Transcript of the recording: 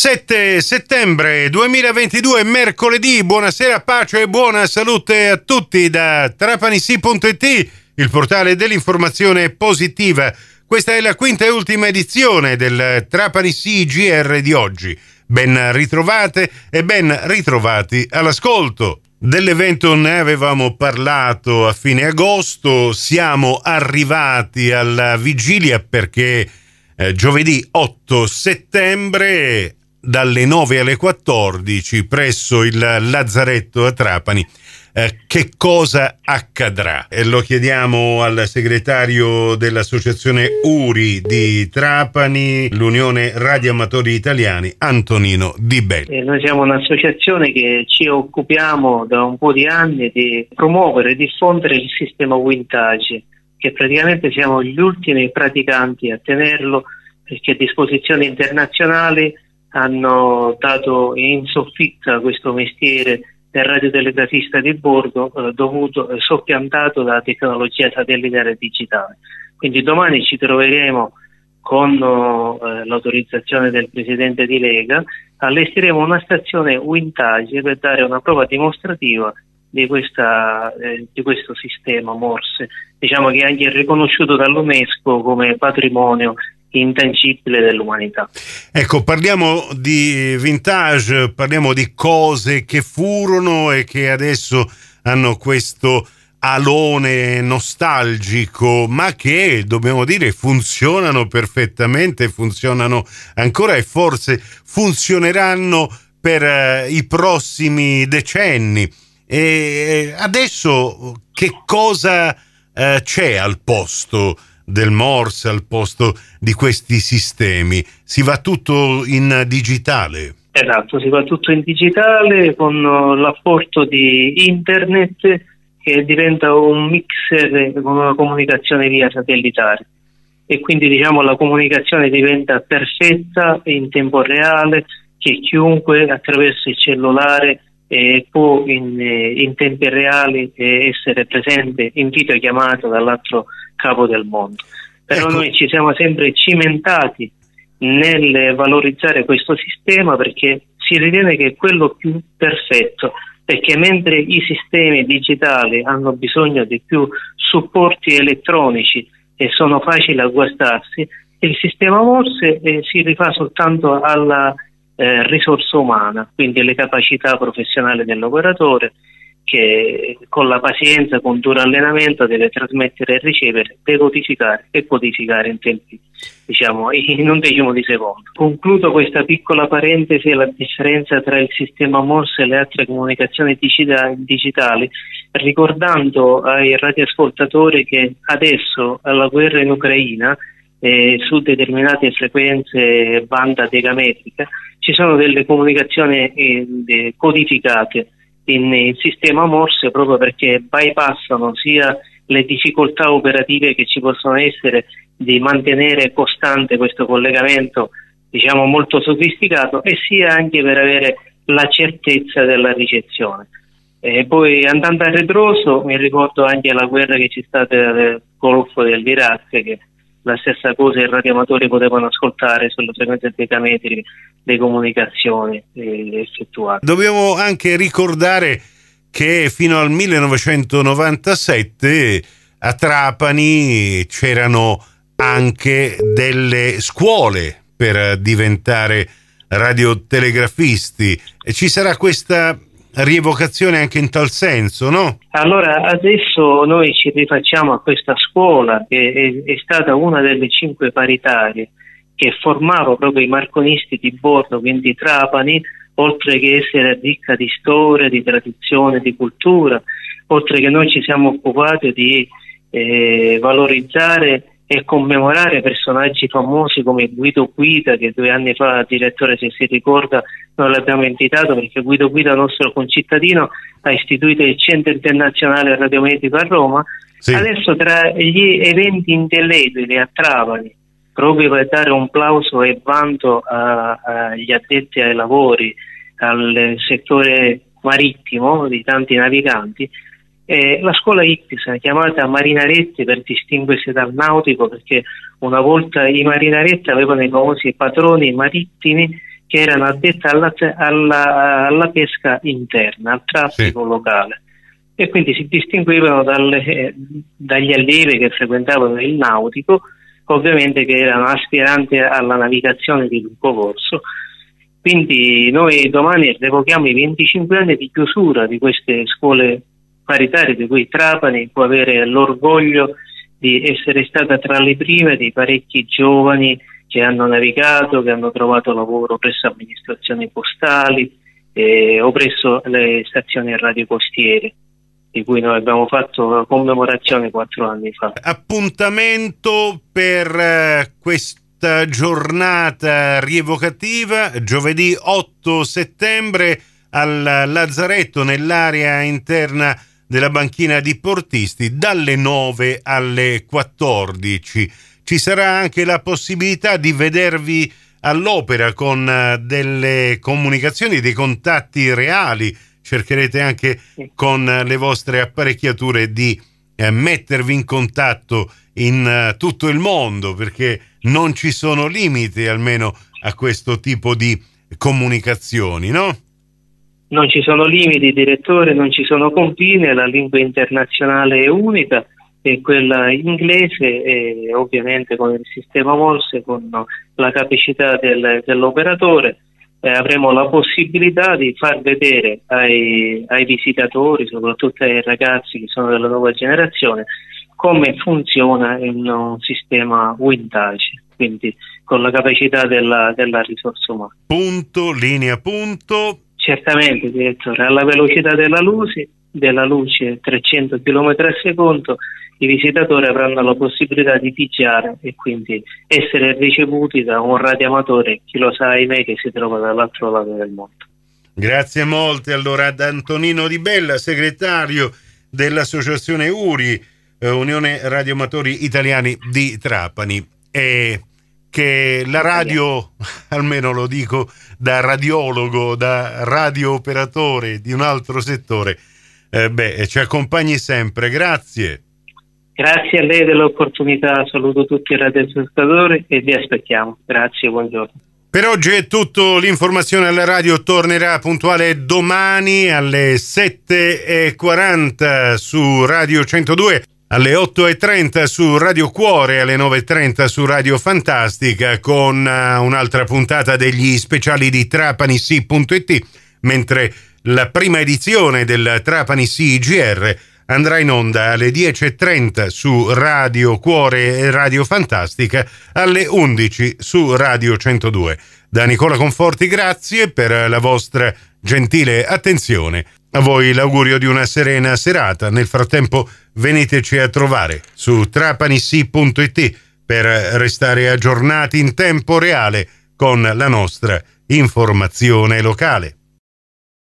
7 settembre 2022, mercoledì. Buonasera, pace e buona salute a tutti da trapanissi.it, il portale dell'informazione positiva. Questa è la quinta e ultima edizione del Trapanissi GR di oggi. Ben ritrovate e ben ritrovati all'ascolto. Dell'evento ne avevamo parlato a fine agosto, siamo arrivati alla vigilia perché eh, giovedì 8 settembre dalle 9 alle 14 presso il Lazzaretto a Trapani. Eh, che cosa accadrà? E lo chiediamo al segretario dell'associazione URI di Trapani, l'Unione Radioamatori Italiani, Antonino Di Belli. Eh, noi siamo un'associazione che ci occupiamo da un po' di anni di promuovere e diffondere il sistema Wintage, che praticamente siamo gli ultimi praticanti a tenerlo perché a disposizione internazionali hanno dato in soffitta questo mestiere del radiotelegrafista di bordo eh, dovuto, eh, soppiantato dalla tecnologia satellitare digitale. Quindi domani ci troveremo con eh, l'autorizzazione del presidente di Lega, allestiremo una stazione Wintage per dare una prova dimostrativa di, questa, eh, di, questo sistema Morse, diciamo che è anche riconosciuto dall'UNESCO come patrimonio intangibile dell'umanità. Ecco, parliamo di vintage, parliamo di cose che furono e che adesso hanno questo alone nostalgico, ma che dobbiamo dire funzionano perfettamente, funzionano ancora e forse funzioneranno per eh, i prossimi decenni. E adesso che cosa eh, c'è al posto? Del Morse al posto di questi sistemi. Si va tutto in digitale. Esatto, si va tutto in digitale con l'apporto di internet che diventa un mixer con una comunicazione via satellitare e quindi diciamo la comunicazione diventa perfetta in tempo reale che chiunque attraverso il cellulare eh, può in, in, tempi reali essere presente in videochiamata dall'altro capo del mondo. Però ecco. noi ci siamo sempre cimentati nel valorizzare questo sistema perché si ritiene che è quello più perfetto, perché mentre i sistemi digitali hanno bisogno di più supporti elettronici e sono facili a guastarsi, il sistema Morse eh, si rifà soltanto alla eh, risorsa umana, quindi le capacità professionali dell'operatore che con la pazienza, con duro allenamento deve trasmettere e ricevere, decodificare e codificare in tempi, diciamo, in un decimo di secondo. Concludo questa piccola parentesi la differenza tra il sistema Morse e le altre comunicazioni digitali, ricordando ai radioascoltatori che adesso alla guerra in Ucraina eh, su determinate frequenze banda degametrica ci sono delle comunicazioni eh, codificate in, in sistema Morse proprio perché bypassano sia le difficoltà operative che ci possono essere di mantenere costante questo collegamento diciamo molto sofisticato e sia anche per avere la certezza della ricezione. E poi andando a ritroso mi ricordo anche la guerra che c'è stata nel Golfo dell'Iraq che la stessa cosa i radioamatori potevano ascoltare sulle frequenze decametri le comunicazioni eh, effettuate. Dobbiamo anche ricordare che fino al 1997 a Trapani c'erano anche delle scuole per diventare radiotelegrafisti ci sarà questa rievocazione anche in tal senso, no? Allora, adesso noi ci rifacciamo a questa scuola che è, è stata una delle cinque paritarie che formava proprio i marconisti di bordo, quindi Trapani, oltre che essere ricca di storia, di tradizione, di cultura, oltre che noi ci siamo occupati di eh, valorizzare e commemorare personaggi famosi come Guido Guida che due anni fa, direttore se si ricorda, non l'abbiamo invitato perché Guido Guida, nostro concittadino, ha istituito il Centro Internazionale Radiomedico a Roma. Sì. Adesso tra gli eventi indelebili a Trapani, proprio per dare un plauso e vanto agli addetti ai lavori, al settore marittimo di tanti naviganti, eh, la scuola Ipsa, chiamata Marinaretti per distinguersi dal nautico, perché una volta i marinaretti avevano i famosi patroni marittimi che erano addette alla, alla, alla pesca interna, al traffico sì. locale e quindi si distinguevano dalle, dagli allievi che frequentavano il nautico, ovviamente che erano aspiranti alla navigazione di lungo corso. Quindi noi domani revochiamo i 25 anni di chiusura di queste scuole paritarie di cui Trapani può avere l'orgoglio di essere stata tra le prime di parecchi giovani che hanno navigato, che hanno trovato lavoro presso amministrazioni postali eh, o presso le stazioni radiocostiere di cui noi abbiamo fatto commemorazione quattro anni fa. Appuntamento per eh, questa giornata rievocativa giovedì 8 settembre al Lazzaretto nell'area interna della banchina di portisti dalle 9 alle 14. Ci sarà anche la possibilità di vedervi all'opera con eh, delle comunicazioni, dei contatti reali cercherete anche con le vostre apparecchiature di eh, mettervi in contatto in uh, tutto il mondo perché non ci sono limiti almeno a questo tipo di comunicazioni, no? Non ci sono limiti, direttore, non ci sono confini, la lingua internazionale è unica e quella inglese e ovviamente con il sistema Morse, con la capacità del, dell'operatore eh, avremo la possibilità di far vedere ai, ai, visitatori, soprattutto ai ragazzi che sono della nuova generazione, come funziona un sistema vintage, quindi con la capacità della, della risorsa umana. Punto, linea, punto. Certamente, direttore, alla velocità della luce, della luce 300 km al secondo i visitatori avranno la possibilità di picchiare e quindi essere ricevuti da un radioamatore, chi lo sa, ahimè, che si trova dall'altro lato del mondo. Grazie molte allora ad Antonino Di Bella, segretario dell'associazione URI, eh, Unione Radioamatori Italiani di Trapani. E che la radio, almeno lo dico da radiologo, da radio operatore di un altro settore, eh, beh, ci accompagni sempre. Grazie. Grazie a lei dell'opportunità, saluto tutti i radioascoltatori e vi aspettiamo. Grazie, buongiorno. Per oggi è tutto, l'informazione alla radio tornerà puntuale domani alle 7.40 su Radio 102, alle 8.30 su Radio Cuore, alle 9.30 su Radio Fantastica con eh, un'altra puntata degli speciali di trapanissi.it, mentre la prima edizione del Trapani CGR andrà in onda alle 10.30 su Radio Cuore e Radio Fantastica, alle 11 su Radio 102. Da Nicola Conforti grazie per la vostra gentile attenzione. A voi l'augurio di una serena serata. Nel frattempo veniteci a trovare su trapanissi.it per restare aggiornati in tempo reale con la nostra informazione locale.